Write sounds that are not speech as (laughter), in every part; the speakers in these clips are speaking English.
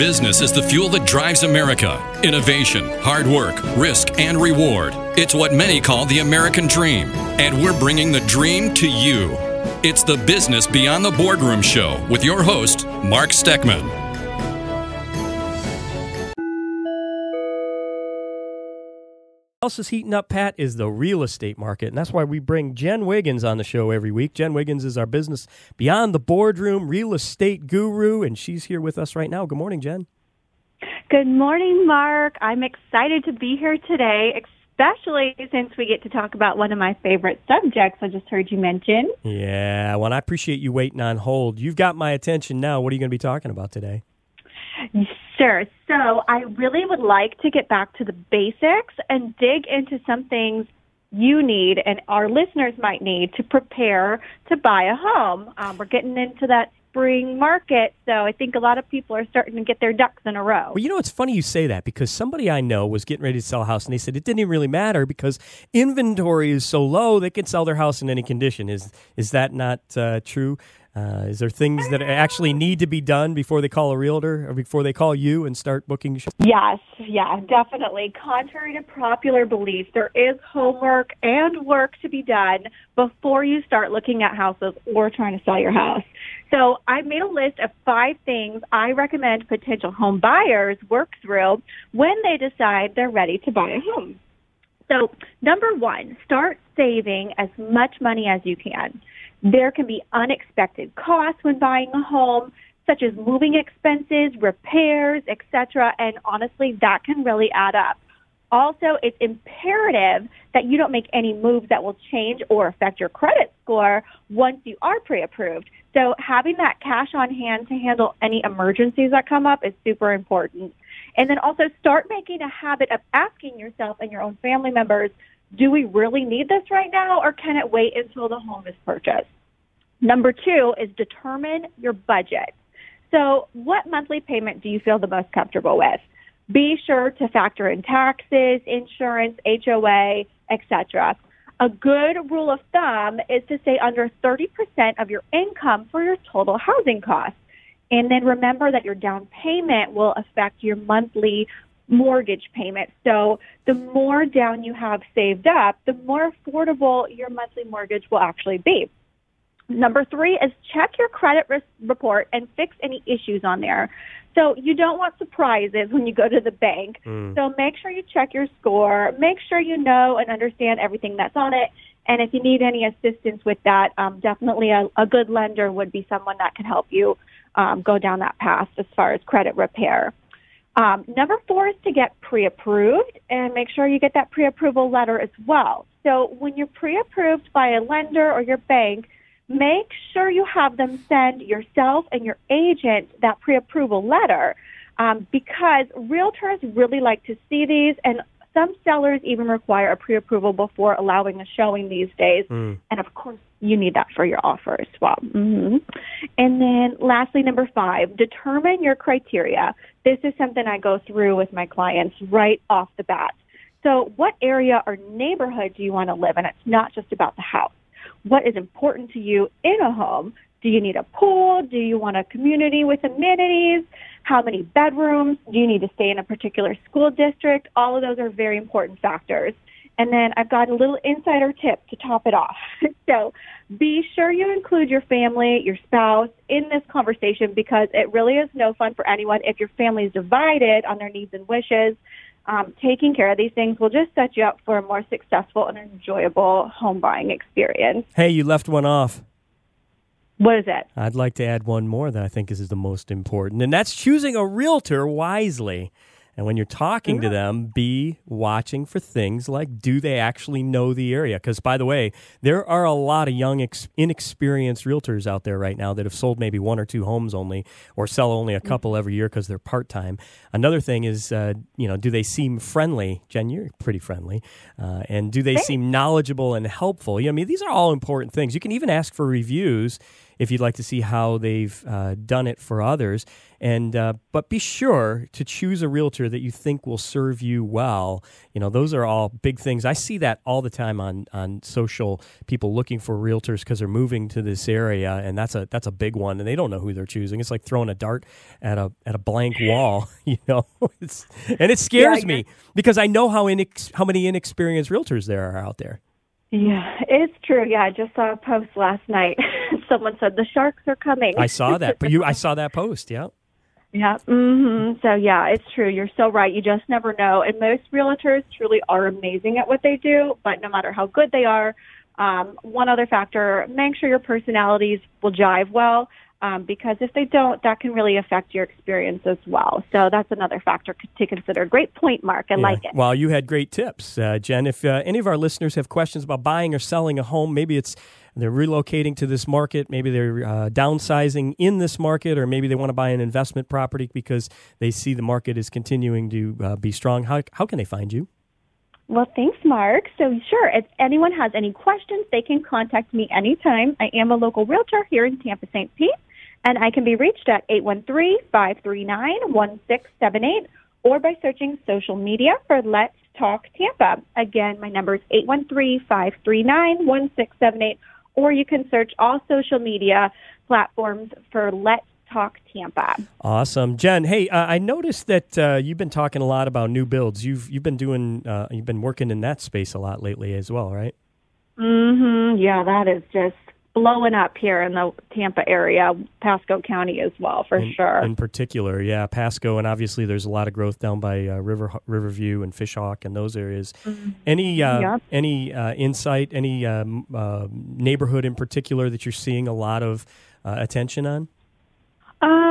business is the fuel that drives America. Innovation, hard work, risk, and reward. It's what many call the American dream. And we're bringing the dream to you. It's the Business Beyond the Boardroom Show with your host, Mark Steckman. Else is heating up, Pat, is the real estate market. And that's why we bring Jen Wiggins on the show every week. Jen Wiggins is our business beyond the boardroom real estate guru, and she's here with us right now. Good morning, Jen. Good morning, Mark. I'm excited to be here today, especially since we get to talk about one of my favorite subjects I just heard you mention. Yeah, well, I appreciate you waiting on hold. You've got my attention now. What are you going to be talking about today? Sure. So I really would like to get back to the basics and dig into some things you need and our listeners might need to prepare to buy a home. Um, we're getting into that spring market, so I think a lot of people are starting to get their ducks in a row. Well, you know, it's funny you say that because somebody I know was getting ready to sell a house and they said it didn't even really matter because inventory is so low they can sell their house in any condition. Is is that not uh, true? Uh, is there things that actually need to be done before they call a realtor or before they call you and start booking? Sh- yes, yeah, definitely. Contrary to popular belief, there is homework and work to be done before you start looking at houses or trying to sell your house. So I made a list of five things I recommend potential home buyers work through when they decide they're ready to buy a home. So number one, start saving as much money as you can. There can be unexpected costs when buying a home, such as moving expenses, repairs, etc. And honestly, that can really add up. Also, it's imperative that you don't make any moves that will change or affect your credit score once you are pre-approved. So having that cash on hand to handle any emergencies that come up is super important. And then also start making a habit of asking yourself and your own family members, do we really need this right now or can it wait until the home is purchased? Number two is determine your budget. So what monthly payment do you feel the most comfortable with? Be sure to factor in taxes, insurance, HOA, etc. A good rule of thumb is to stay under 30% of your income for your total housing costs. And then remember that your down payment will affect your monthly mortgage payment. So the more down you have saved up, the more affordable your monthly mortgage will actually be. Number three is check your credit risk report and fix any issues on there. So you don't want surprises when you go to the bank. Mm. So make sure you check your score. Make sure you know and understand everything that's on it. And if you need any assistance with that, um, definitely a, a good lender would be someone that can help you um, go down that path as far as credit repair. Um, number four is to get pre-approved and make sure you get that pre-approval letter as well. So when you're pre-approved by a lender or your bank, make sure you have them send yourself and your agent that pre-approval letter um, because realtors really like to see these and some sellers even require a pre-approval before allowing a showing these days. Mm. And of course, you need that for your offer as well. Mm-hmm. And then lastly, number five, determine your criteria. This is something I go through with my clients right off the bat. So what area or neighborhood do you want to live in? It's not just about the house what is important to you in a home. Do you need a pool? Do you want a community with amenities? How many bedrooms? Do you need to stay in a particular school district? All of those are very important factors. And then I've got a little insider tip to top it off. (laughs) so be sure you include your family, your spouse in this conversation because it really is no fun for anyone if your family is divided on their needs and wishes um, taking care of these things will just set you up for a more successful and enjoyable home buying experience. Hey, you left one off. What is it? I'd like to add one more that I think is the most important, and that's choosing a realtor wisely. And when you're talking yeah. to them, be watching for things like do they actually know the area? Because, by the way, there are a lot of young, ex- inexperienced realtors out there right now that have sold maybe one or two homes only or sell only a couple every year because they're part time. Another thing is, uh, you know, do they seem friendly? Jen, you're pretty friendly. Uh, and do they seem knowledgeable and helpful? You know, I mean, these are all important things. You can even ask for reviews if you'd like to see how they've uh, done it for others. And uh, but be sure to choose a realtor that you think will serve you well. You know, those are all big things. I see that all the time on on social. People looking for realtors because they're moving to this area, and that's a that's a big one. And they don't know who they're choosing. It's like throwing a dart at a at a blank wall. (laughs) You know, (laughs) it's, and it scares yeah, me because I know how inex- how many inexperienced realtors there are out there. Yeah, it's true. Yeah, I just saw a post last night. (laughs) (laughs) Someone said the sharks are coming. I saw that. But you I saw that post, yeah. Yeah. Mm-hmm. So yeah, it's true. You're so right. You just never know. And most realtors truly are amazing at what they do, but no matter how good they are, um, one other factor, make sure your personalities will jive well um, because if they don't, that can really affect your experience as well. So that's another factor to consider. Great point, Mark. I yeah. like it. Well, you had great tips, uh, Jen. If uh, any of our listeners have questions about buying or selling a home, maybe it's they're relocating to this market, maybe they're uh, downsizing in this market, or maybe they want to buy an investment property because they see the market is continuing to uh, be strong. How how can they find you? Well, thanks, Mark. So, sure, if anyone has any questions, they can contact me anytime. I am a local realtor here in Tampa St. Pete and I can be reached at 813-539-1678 or by searching social media for Let's Talk Tampa. Again, my number is 813-539-1678 or you can search all social media platforms for Let's Talk Tampa. Awesome, Jen. Hey, uh, I noticed that uh, you've been talking a lot about new builds. You've you've been doing uh, you've been working in that space a lot lately as well, right? Mm-hmm. Yeah, that is just blowing up here in the Tampa area, Pasco County as well, for in, sure. In particular, yeah, Pasco, and obviously there's a lot of growth down by uh, River Riverview and Fishhawk and those areas. Mm-hmm. Any uh, yep. any uh, insight, any um, uh, neighborhood in particular that you're seeing a lot of uh, attention on? Um,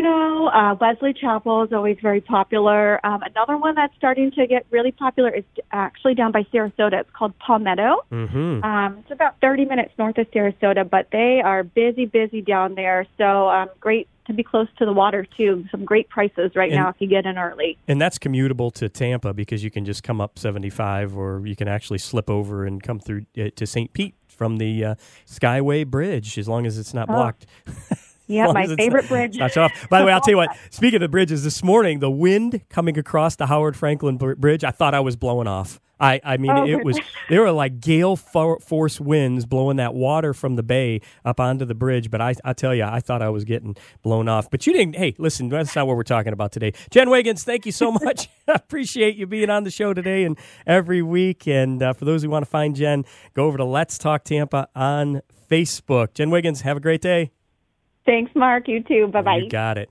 you know, uh, Wesley Chapel is always very popular. Um, another one that's starting to get really popular is actually down by Sarasota. It's called Palmetto. Mm-hmm. Um, it's about 30 minutes north of Sarasota, but they are busy, busy down there. So um, great to be close to the water too. Some great prices right and, now if you get in early. And that's commutable to Tampa because you can just come up 75, or you can actually slip over and come through uh, to St. Pete from the uh, Skyway Bridge as long as it's not oh. blocked. (laughs) Yeah, my favorite bridge. Not off. By the way, I'll tell you (laughs) what. Speaking of bridges, this morning the wind coming across the Howard Frankland Bridge, I thought I was blowing off. I, I mean, oh, it was (laughs) there were like gale force winds blowing that water from the bay up onto the bridge. But I, I tell you, I thought I was getting blown off. But you didn't. Hey, listen, that's not what we're talking about today. Jen Wiggins, thank you so (laughs) much. I appreciate you being on the show today and every week. And uh, for those who want to find Jen, go over to Let's Talk Tampa on Facebook. Jen Wiggins, have a great day. Thanks, Mark. You too. Bye bye. You got it.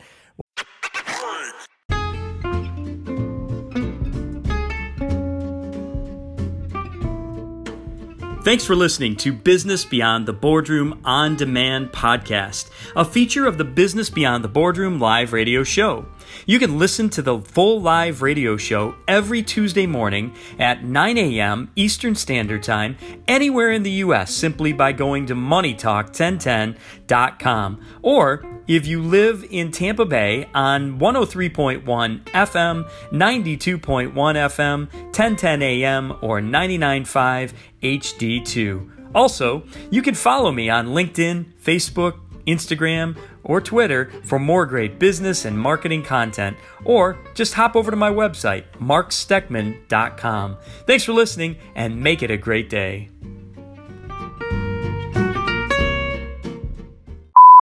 Thanks for listening to Business Beyond the Boardroom On Demand podcast, a feature of the Business Beyond the Boardroom live radio show. You can listen to the full live radio show every Tuesday morning at 9 a.m. Eastern Standard Time anywhere in the U.S. simply by going to MoneyTalk1010.com. Or if you live in Tampa Bay on 103.1 FM, 92.1 FM, 1010 AM, or 99.5 HD2. Also, you can follow me on LinkedIn, Facebook, Instagram, or Twitter for more great business and marketing content, or just hop over to my website, marksteckman.com. Thanks for listening and make it a great day.